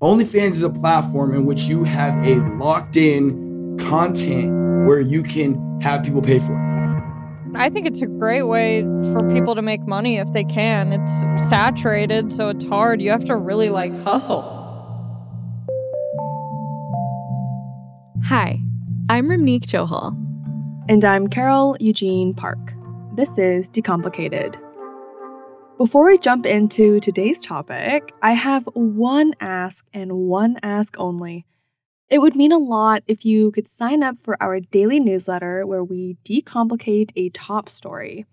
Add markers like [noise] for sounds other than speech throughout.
OnlyFans is a platform in which you have a locked in content where you can have people pay for it. I think it's a great way for people to make money if they can. It's saturated, so it's hard. You have to really like hustle. Hi, I'm Ramneek Johal. And I'm Carol Eugene Park. This is Decomplicated. Before we jump into today's topic, I have one ask and one ask only. It would mean a lot if you could sign up for our daily newsletter where we decomplicate a top story.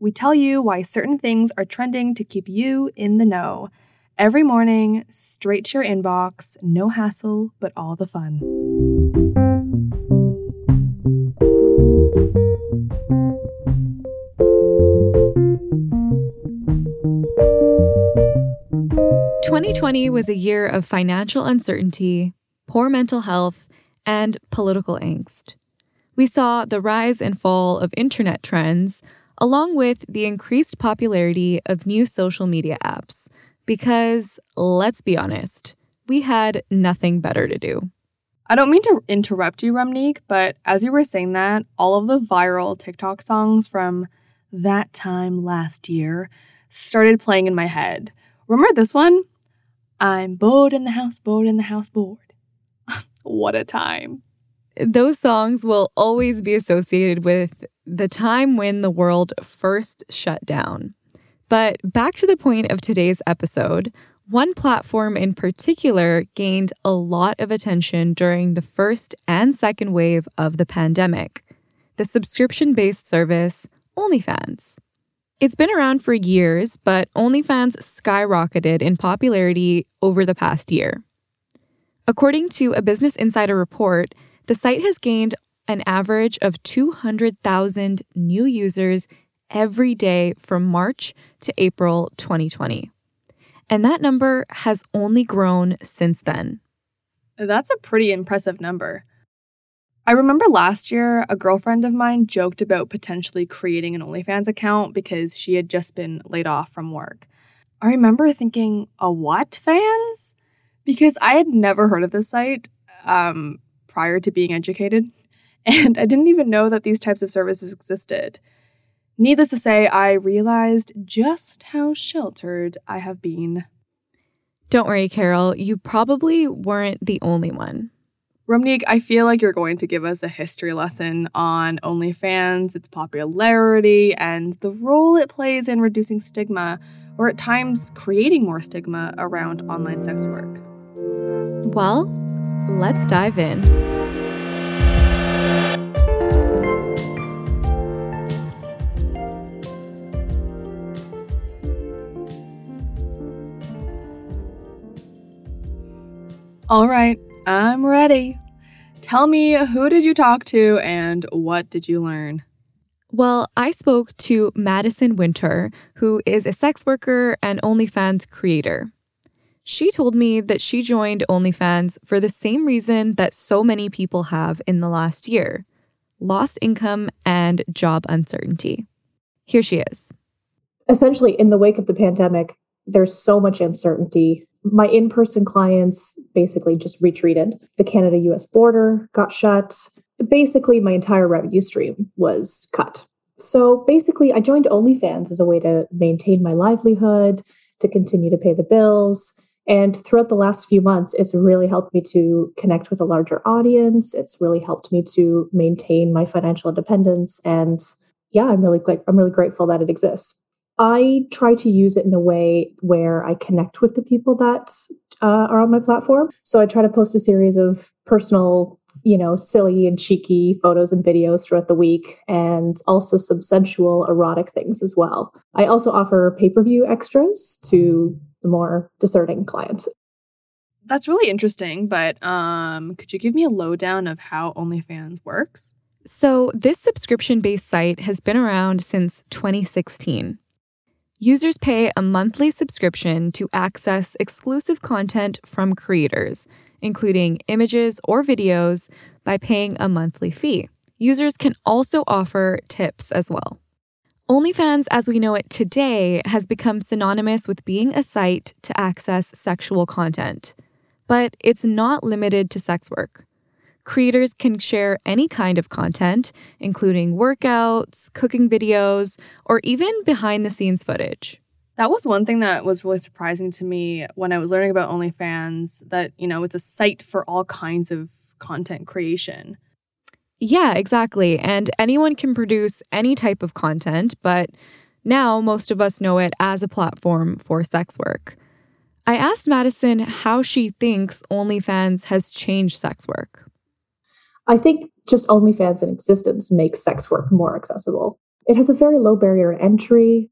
We tell you why certain things are trending to keep you in the know. Every morning, straight to your inbox, no hassle, but all the fun. 2020 was a year of financial uncertainty, poor mental health, and political angst. We saw the rise and fall of internet trends, along with the increased popularity of new social media apps, because, let's be honest, we had nothing better to do. I don't mean to interrupt you, Ramneek, but as you were saying that, all of the viral TikTok songs from that time last year started playing in my head. Remember this one? I'm bored in the house, bored in the house, bored. [laughs] what a time. Those songs will always be associated with the time when the world first shut down. But back to the point of today's episode, one platform in particular gained a lot of attention during the first and second wave of the pandemic the subscription based service OnlyFans. It's been around for years, but OnlyFans skyrocketed in popularity over the past year. According to a Business Insider report, the site has gained an average of 200,000 new users every day from March to April 2020. And that number has only grown since then. That's a pretty impressive number. I remember last year, a girlfriend of mine joked about potentially creating an OnlyFans account because she had just been laid off from work. I remember thinking, a what fans? Because I had never heard of this site um, prior to being educated, [laughs] and I didn't even know that these types of services existed. Needless to say, I realized just how sheltered I have been. Don't worry, Carol, you probably weren't the only one. Ramneek, I feel like you're going to give us a history lesson on OnlyFans, its popularity, and the role it plays in reducing stigma, or at times creating more stigma around online sex work. Well, let's dive in. All right, I'm ready. Tell me, who did you talk to and what did you learn? Well, I spoke to Madison Winter, who is a sex worker and OnlyFans creator. She told me that she joined OnlyFans for the same reason that so many people have in the last year lost income and job uncertainty. Here she is. Essentially, in the wake of the pandemic, there's so much uncertainty my in person clients basically just retreated. The Canada US border got shut. Basically, my entire revenue stream was cut. So basically, I joined OnlyFans as a way to maintain my livelihood, to continue to pay the bills. And throughout the last few months, it's really helped me to connect with a larger audience. It's really helped me to maintain my financial independence. And yeah, I'm really I'm really grateful that it exists. I try to use it in a way where I connect with the people that uh, are on my platform. So I try to post a series of personal, you know, silly and cheeky photos and videos throughout the week, and also some sensual, erotic things as well. I also offer pay per view extras to the more discerning clients. That's really interesting, but um, could you give me a lowdown of how OnlyFans works? So, this subscription based site has been around since 2016. Users pay a monthly subscription to access exclusive content from creators, including images or videos, by paying a monthly fee. Users can also offer tips as well. OnlyFans, as we know it today, has become synonymous with being a site to access sexual content. But it's not limited to sex work. Creators can share any kind of content, including workouts, cooking videos, or even behind the scenes footage. That was one thing that was really surprising to me when I was learning about OnlyFans that, you know, it's a site for all kinds of content creation. Yeah, exactly. And anyone can produce any type of content, but now most of us know it as a platform for sex work. I asked Madison how she thinks OnlyFans has changed sex work. I think just OnlyFans in existence makes sex work more accessible. It has a very low barrier to entry.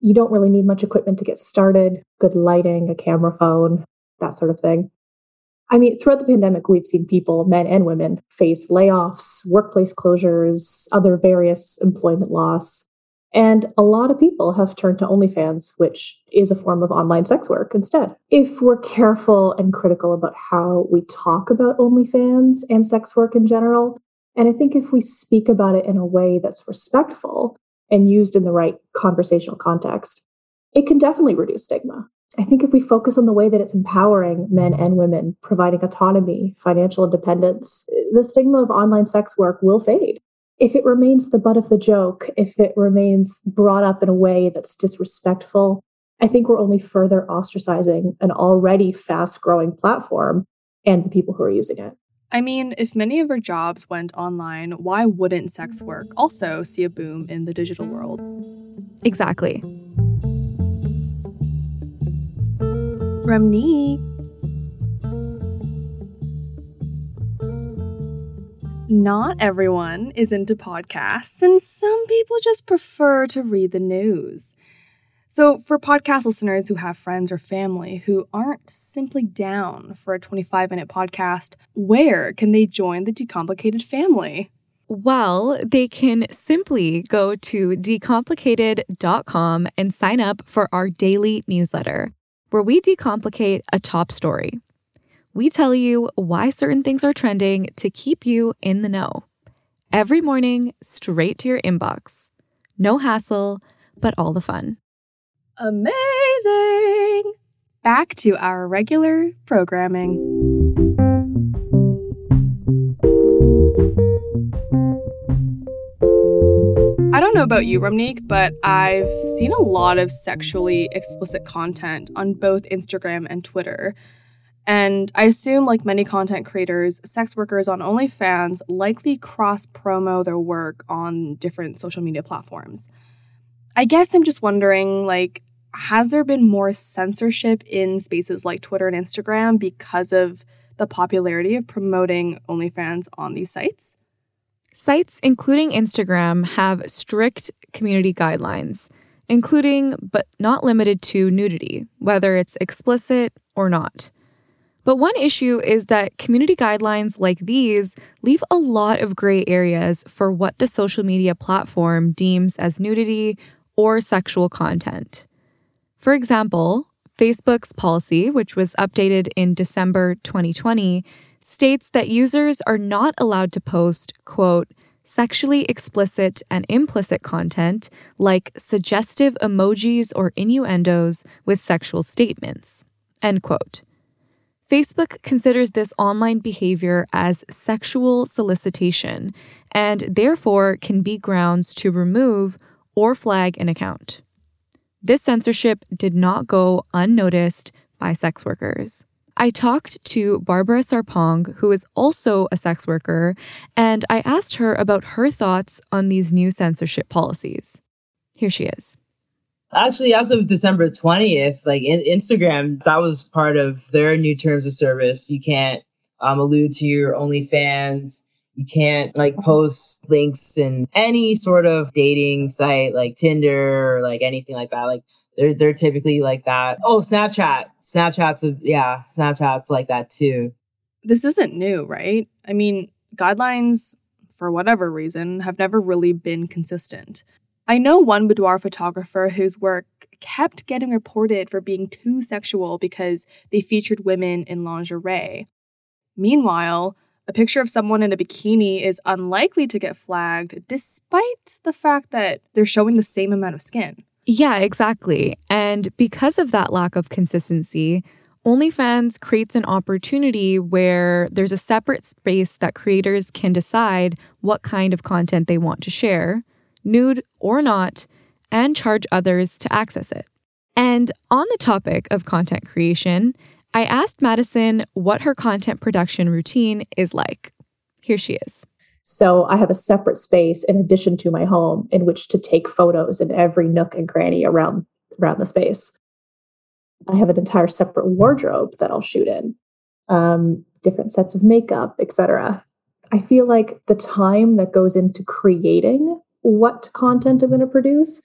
You don't really need much equipment to get started, good lighting, a camera phone, that sort of thing. I mean, throughout the pandemic, we've seen people, men and women, face layoffs, workplace closures, other various employment loss. And a lot of people have turned to OnlyFans, which is a form of online sex work instead. If we're careful and critical about how we talk about OnlyFans and sex work in general, and I think if we speak about it in a way that's respectful and used in the right conversational context, it can definitely reduce stigma. I think if we focus on the way that it's empowering men and women, providing autonomy, financial independence, the stigma of online sex work will fade. If it remains the butt of the joke, if it remains brought up in a way that's disrespectful, I think we're only further ostracizing an already fast growing platform and the people who are using it. I mean, if many of our jobs went online, why wouldn't sex work also see a boom in the digital world? Exactly. Ramneek. Not everyone is into podcasts, and some people just prefer to read the news. So, for podcast listeners who have friends or family who aren't simply down for a 25 minute podcast, where can they join the Decomplicated family? Well, they can simply go to decomplicated.com and sign up for our daily newsletter where we decomplicate a top story. We tell you why certain things are trending to keep you in the know. Every morning, straight to your inbox. No hassle, but all the fun. Amazing! Back to our regular programming. I don't know about you, Ramneek, but I've seen a lot of sexually explicit content on both Instagram and Twitter. And I assume, like many content creators, sex workers on OnlyFans likely cross promo their work on different social media platforms. I guess I'm just wondering, like, has there been more censorship in spaces like Twitter and Instagram because of the popularity of promoting OnlyFans on these sites? Sites, including Instagram, have strict community guidelines, including but not limited to nudity, whether it's explicit or not. But one issue is that community guidelines like these leave a lot of gray areas for what the social media platform deems as nudity or sexual content. For example, Facebook's policy, which was updated in December 2020, states that users are not allowed to post, quote, sexually explicit and implicit content like suggestive emojis or innuendos with sexual statements, end quote. Facebook considers this online behavior as sexual solicitation and therefore can be grounds to remove or flag an account. This censorship did not go unnoticed by sex workers. I talked to Barbara Sarpong, who is also a sex worker, and I asked her about her thoughts on these new censorship policies. Here she is. Actually, as of December 20th, like in Instagram, that was part of their new terms of service. You can't um, allude to your OnlyFans. You can't like post links in any sort of dating site like Tinder or like anything like that. Like they're they're typically like that. Oh, Snapchat. Snapchat's a, yeah, Snapchat's like that too. This isn't new, right? I mean, guidelines for whatever reason have never really been consistent. I know one boudoir photographer whose work kept getting reported for being too sexual because they featured women in lingerie. Meanwhile, a picture of someone in a bikini is unlikely to get flagged despite the fact that they're showing the same amount of skin. Yeah, exactly. And because of that lack of consistency, OnlyFans creates an opportunity where there's a separate space that creators can decide what kind of content they want to share, nude or not, and charge others to access it. And on the topic of content creation, I asked Madison what her content production routine is like. Here she is. So I have a separate space in addition to my home in which to take photos in every nook and cranny around around the space. I have an entire separate wardrobe that I'll shoot in, um, different sets of makeup, etc. I feel like the time that goes into creating what content I'm going to produce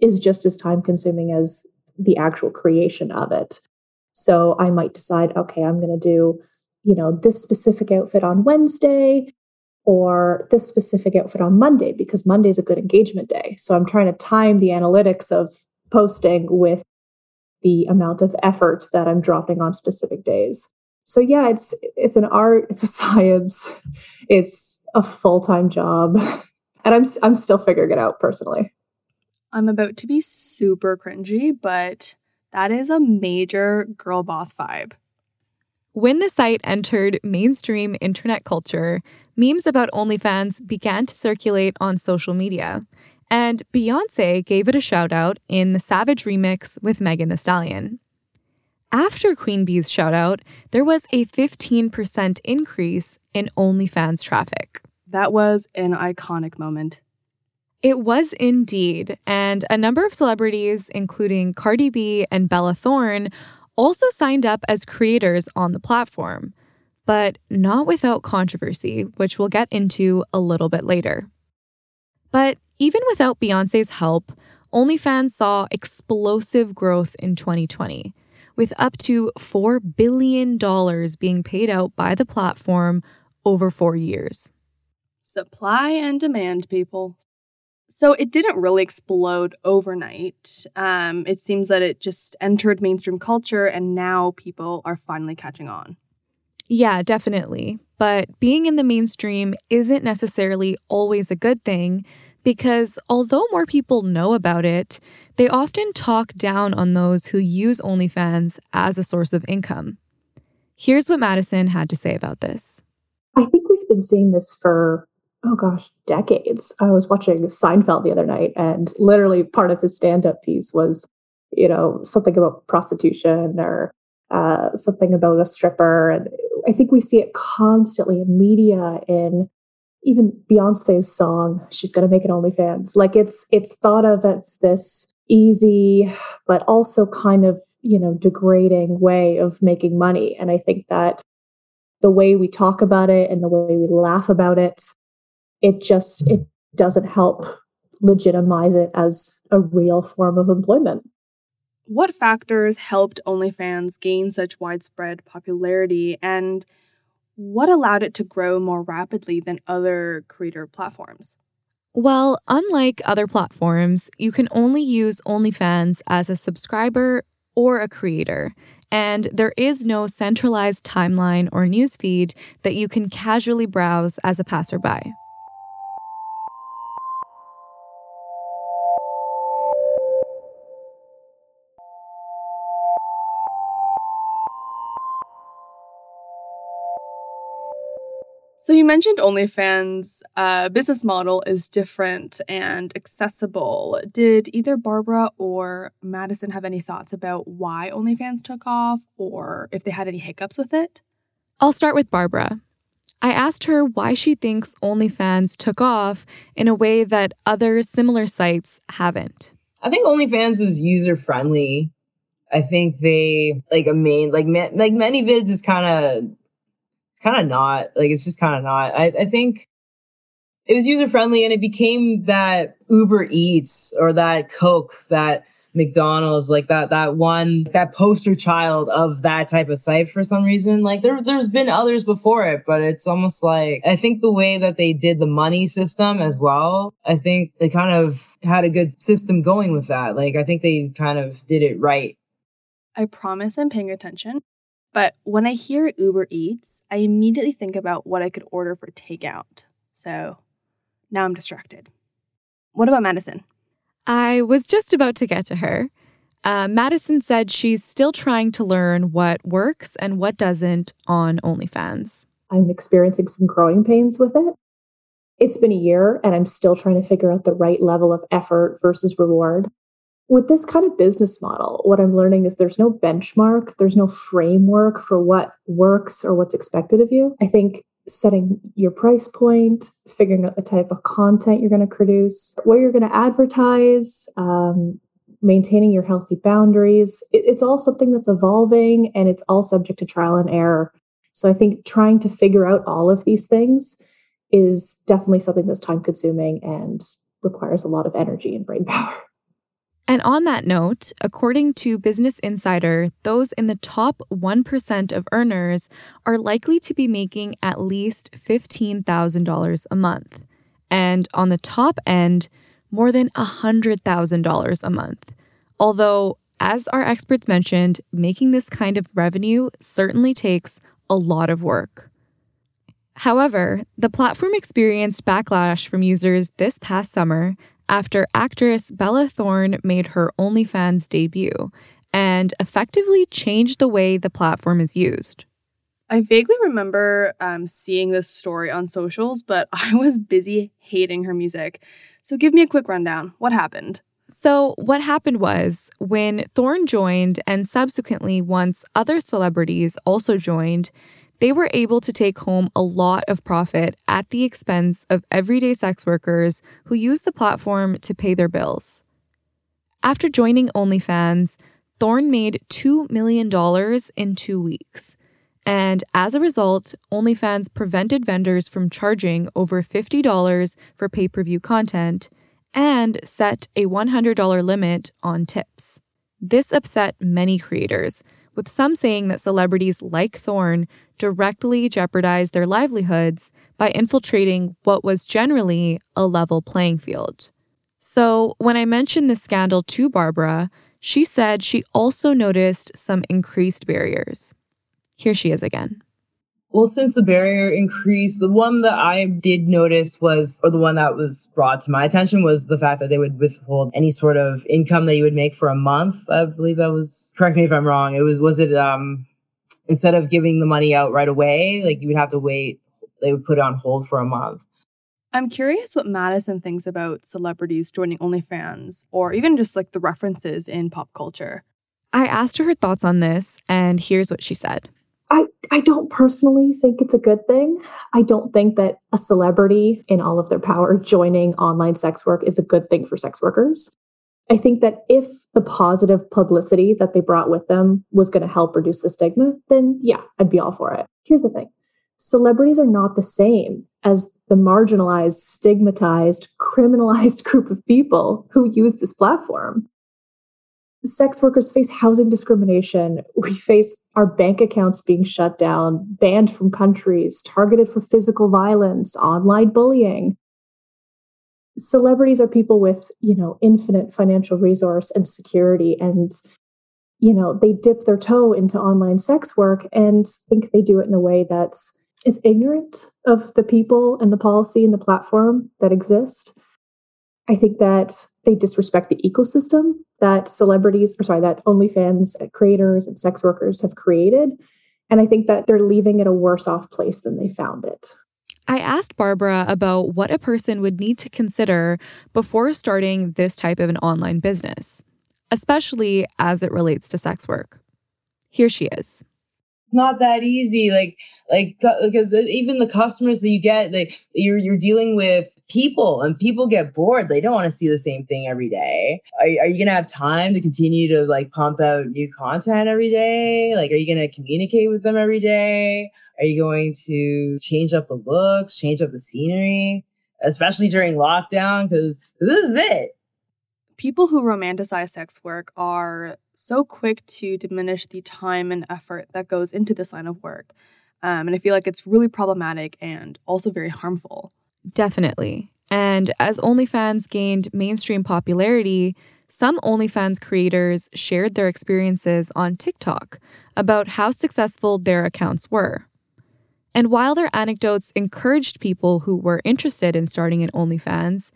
is just as time consuming as the actual creation of it. So I might decide, okay, I'm going to do, you know, this specific outfit on Wednesday or this specific outfit on Monday because Monday is a good engagement day. So I'm trying to time the analytics of posting with the amount of effort that I'm dropping on specific days. So yeah, it's it's an art, it's a [laughs] science, it's a full-time job. [laughs] And I'm I'm still figuring it out personally. I'm about to be super cringy, but that is a major girl boss vibe. When the site entered mainstream internet culture, memes about OnlyFans began to circulate on social media. And Beyonce gave it a shout out in the Savage remix with Megan Thee Stallion. After Queen Bee's shout out, there was a 15% increase in OnlyFans traffic. That was an iconic moment. It was indeed, and a number of celebrities, including Cardi B and Bella Thorne, also signed up as creators on the platform, but not without controversy, which we'll get into a little bit later. But even without Beyonce's help, OnlyFans saw explosive growth in 2020, with up to $4 billion being paid out by the platform over four years. Supply and demand, people. So it didn't really explode overnight. Um, it seems that it just entered mainstream culture and now people are finally catching on. Yeah, definitely. But being in the mainstream isn't necessarily always a good thing because although more people know about it, they often talk down on those who use OnlyFans as a source of income. Here's what Madison had to say about this. I think we've been seeing this for, oh gosh, decades. I was watching Seinfeld the other night, and literally part of his stand up piece was, you know, something about prostitution or uh, something about a stripper. And I think we see it constantly in media, in even Beyonce's song, she's to make it OnlyFans. Like it's it's thought of as this easy, but also kind of you know degrading way of making money. And I think that the way we talk about it and the way we laugh about it, it just it doesn't help legitimize it as a real form of employment. What factors helped OnlyFans gain such widespread popularity and what allowed it to grow more rapidly than other creator platforms? Well, unlike other platforms, you can only use OnlyFans as a subscriber or a creator, and there is no centralized timeline or newsfeed that you can casually browse as a passerby. So you mentioned OnlyFans' uh, business model is different and accessible. Did either Barbara or Madison have any thoughts about why OnlyFans took off or if they had any hiccups with it? I'll start with Barbara. I asked her why she thinks OnlyFans took off in a way that other similar sites haven't. I think OnlyFans is user friendly. I think they like a main like like ManyVids is kind of it's kind of not like it's just kind of not. I, I think it was user friendly and it became that Uber Eats or that Coke that McDonald's like that that one that poster child of that type of site for some reason like there there's been others before it but it's almost like I think the way that they did the money system as well I think they kind of had a good system going with that like I think they kind of did it right I promise I'm paying attention but when I hear Uber Eats, I immediately think about what I could order for takeout. So now I'm distracted. What about Madison? I was just about to get to her. Uh, Madison said she's still trying to learn what works and what doesn't on OnlyFans. I'm experiencing some growing pains with it. It's been a year and I'm still trying to figure out the right level of effort versus reward. With this kind of business model, what I'm learning is there's no benchmark, there's no framework for what works or what's expected of you. I think setting your price point, figuring out the type of content you're going to produce, where you're going to advertise, um, maintaining your healthy boundaries. It, it's all something that's evolving and it's all subject to trial and error. So I think trying to figure out all of these things is definitely something that's time consuming and requires a lot of energy and brain power. And on that note, according to Business Insider, those in the top 1% of earners are likely to be making at least $15,000 a month. And on the top end, more than $100,000 a month. Although, as our experts mentioned, making this kind of revenue certainly takes a lot of work. However, the platform experienced backlash from users this past summer after actress Bella Thorne made her OnlyFans debut and effectively changed the way the platform is used. I vaguely remember um, seeing this story on socials, but [laughs] I was busy hating her music. So give me a quick rundown. What happened? So, what happened was when Thorne joined, and subsequently, once other celebrities also joined, they were able to take home a lot of profit at the expense of everyday sex workers who use the platform to pay their bills. After joining OnlyFans, Thorne made $2 million in two weeks. And as a result, OnlyFans prevented vendors from charging over $50 for pay per view content and set a $100 limit on tips. This upset many creators, with some saying that celebrities like Thorne directly jeopardized their livelihoods by infiltrating what was generally a level playing field. So, when I mentioned this scandal to Barbara, she said she also noticed some increased barriers. Here she is again. Well, since the barrier increased, the one that I did notice was, or the one that was brought to my attention was the fact that they would withhold any sort of income that you would make for a month. I believe that was, correct me if I'm wrong. It was, was it, um, instead of giving the money out right away, like you would have to wait, they would put it on hold for a month. I'm curious what Madison thinks about celebrities joining OnlyFans or even just like the references in pop culture. I asked her her thoughts on this, and here's what she said. I, I don't personally think it's a good thing. I don't think that a celebrity in all of their power joining online sex work is a good thing for sex workers. I think that if the positive publicity that they brought with them was going to help reduce the stigma, then yeah, I'd be all for it. Here's the thing celebrities are not the same as the marginalized, stigmatized, criminalized [laughs] group of people who use this platform sex workers face housing discrimination. We face our bank accounts being shut down, banned from countries, targeted for physical violence, online bullying. Celebrities are people with, you know, infinite financial resource and security and you know, they dip their toe into online sex work and think they do it in a way that's is ignorant of the people and the policy and the platform that exist. I think that they disrespect the ecosystem that celebrities, or sorry, that OnlyFans creators and sex workers have created. And I think that they're leaving it a worse off place than they found it. I asked Barbara about what a person would need to consider before starting this type of an online business, especially as it relates to sex work. Here she is not that easy. Like, like, because even the customers that you get, like, you're, you're dealing with people and people get bored. They don't want to see the same thing every day. Are, are you to have time to continue to like pump out new content every day? Like, are you to communicate with them every day? Are you going to change up the looks, change up the scenery, especially during lockdown? Because this is it. People who romanticize sex work are so quick to diminish the time and effort that goes into this line of work. Um, and I feel like it's really problematic and also very harmful. Definitely. And as OnlyFans gained mainstream popularity, some OnlyFans creators shared their experiences on TikTok about how successful their accounts were. And while their anecdotes encouraged people who were interested in starting an OnlyFans,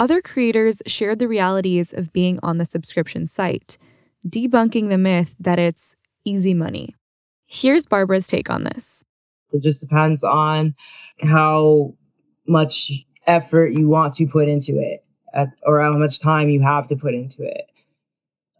other creators shared the realities of being on the subscription site debunking the myth that it's easy money. Here's Barbara's take on this. It just depends on how much effort you want to put into it at, or how much time you have to put into it.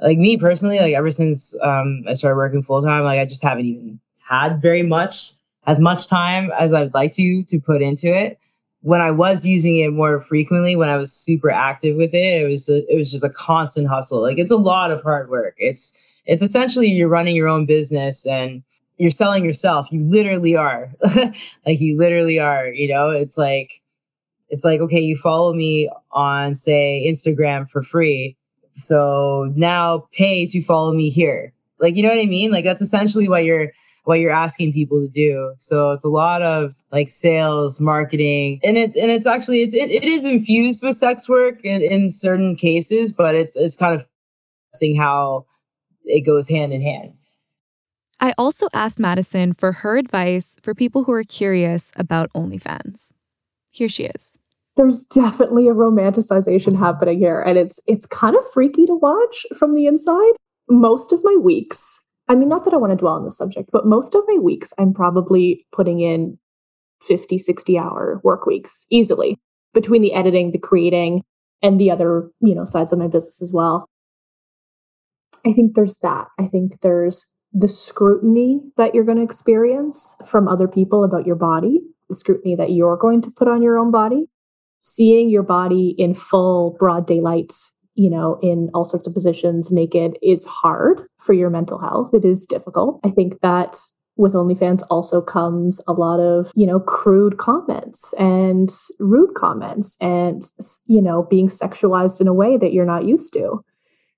Like me personally, like ever since um, I started working full time, like I just haven't even had very much, as much time as I'd like to, to put into it. When I was using it more frequently, when I was super active with it, it was a, it was just a constant hustle. Like it's a lot of hard work. It's it's essentially you're running your own business and you're selling yourself. You literally are. [laughs] like you literally are, you know, it's like it's like okay, you follow me on say Instagram for free. So now pay to follow me here. Like you know what I mean? Like that's essentially what you're what you're asking people to do. So it's a lot of like sales, marketing, and it and it's actually it's, it, it is infused with sex work in, in certain cases, but it's it's kind of seeing how it goes hand in hand. I also asked Madison for her advice for people who are curious about OnlyFans. Here she is. There's definitely a romanticization happening here, and it's it's kind of freaky to watch from the inside. Most of my weeks, I mean, not that I want to dwell on the subject, but most of my weeks, I'm probably putting in 50, 60 hour work weeks easily between the editing, the creating, and the other, you know, sides of my business as well. I think there's that. I think there's the scrutiny that you're going to experience from other people about your body, the scrutiny that you're going to put on your own body, seeing your body in full broad daylight, you know, in all sorts of positions naked is hard for your mental health. It is difficult. I think that with OnlyFans also comes a lot of, you know, crude comments and rude comments and, you know, being sexualized in a way that you're not used to.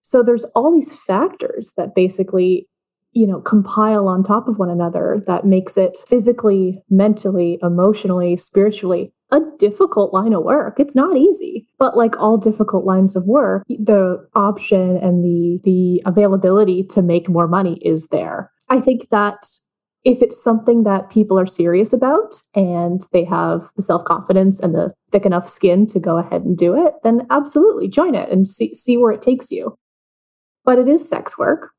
So there's all these factors that basically, you know, compile on top of one another that makes it physically, mentally, emotionally, spiritually a difficult line of work. It's not easy. But like all difficult lines of work, the option and the the availability to make more money is there. I think that if it's something that people are serious about and they have the self-confidence and the thick enough skin to go ahead and do it, then absolutely join it and see see where it takes you but it is sex work.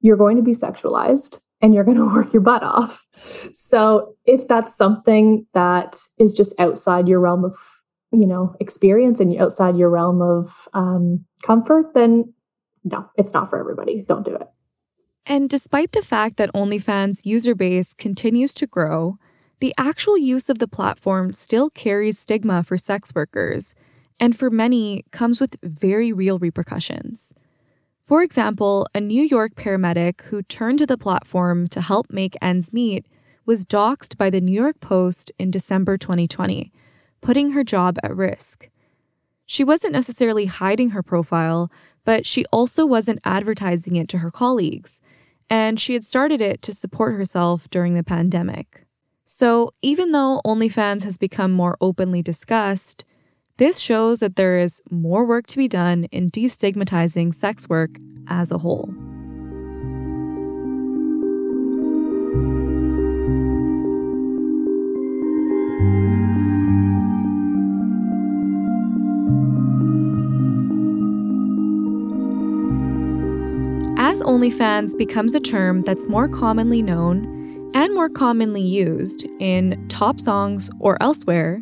You're going to be sexualized and you're going [laughs] to work your butt off. So if that's something that is just outside your realm of, you know, experience and outside your realm of um, comfort, then no, it's not for everybody. Don't do it. And despite the fact that OnlyFans user base continues to grow, the actual use of the platform still carries stigma for sex workers, and for many comes with very real repercussions. For example, a New York paramedic who turned to the platform to help make ends meet was doxxed by the New York Post in December 2020, putting her job at risk. She wasn't necessarily hiding her profile, but she also wasn't advertising it to her colleagues, and she had started it to support herself during the pandemic. So, even though OnlyFans has become more openly discussed, this shows that there is more work to be done in destigmatizing sex work as a whole. As OnlyFans becomes a term that's more commonly known and more commonly used in top songs or elsewhere,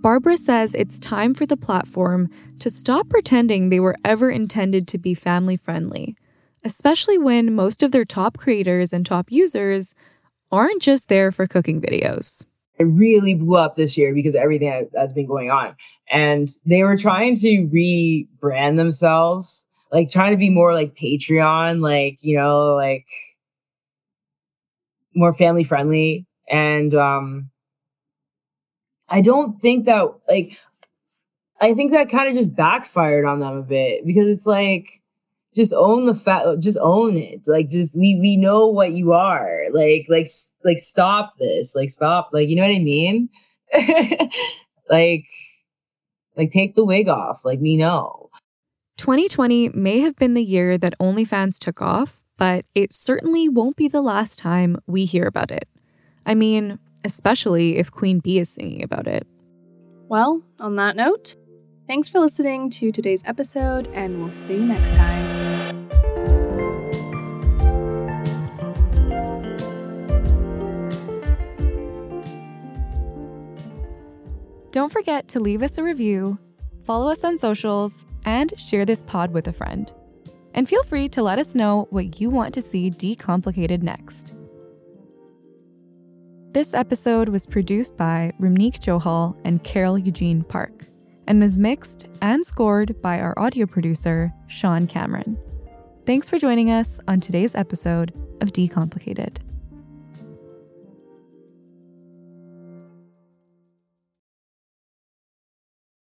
Barbara says it's time for the platform to stop pretending they were ever intended to be family friendly, especially when most of their top creators and top users aren't just there for cooking videos. It really blew up this year because everything that's been going on. And they were trying to rebrand themselves, like trying to be more like Patreon, like, you know, like more family friendly. And um I don't think that like I think that kind of just backfired on them a bit because it's like just own the fact just own it. Like just we we know what you are. Like like like stop this. Like stop like you know what i mean? [laughs] Like like take the wig off. Like we know. 2020 may have been the year that onlyfans took off but it certainly won't be the last time we hear about it. I mean especially if Queen Bee is singing about it. Well, on that note, thanks for listening to today's episode, and we'll see you next time. Don't forget to leave us a review, follow us on socials, and share this pod with a friend. And feel free to let us know what you want to see decomplicated next. This episode was produced by Ramneek Johal and Carol Eugene Park and was mixed and scored by our audio producer, Sean Cameron. Thanks for joining us on today's episode of Decomplicated.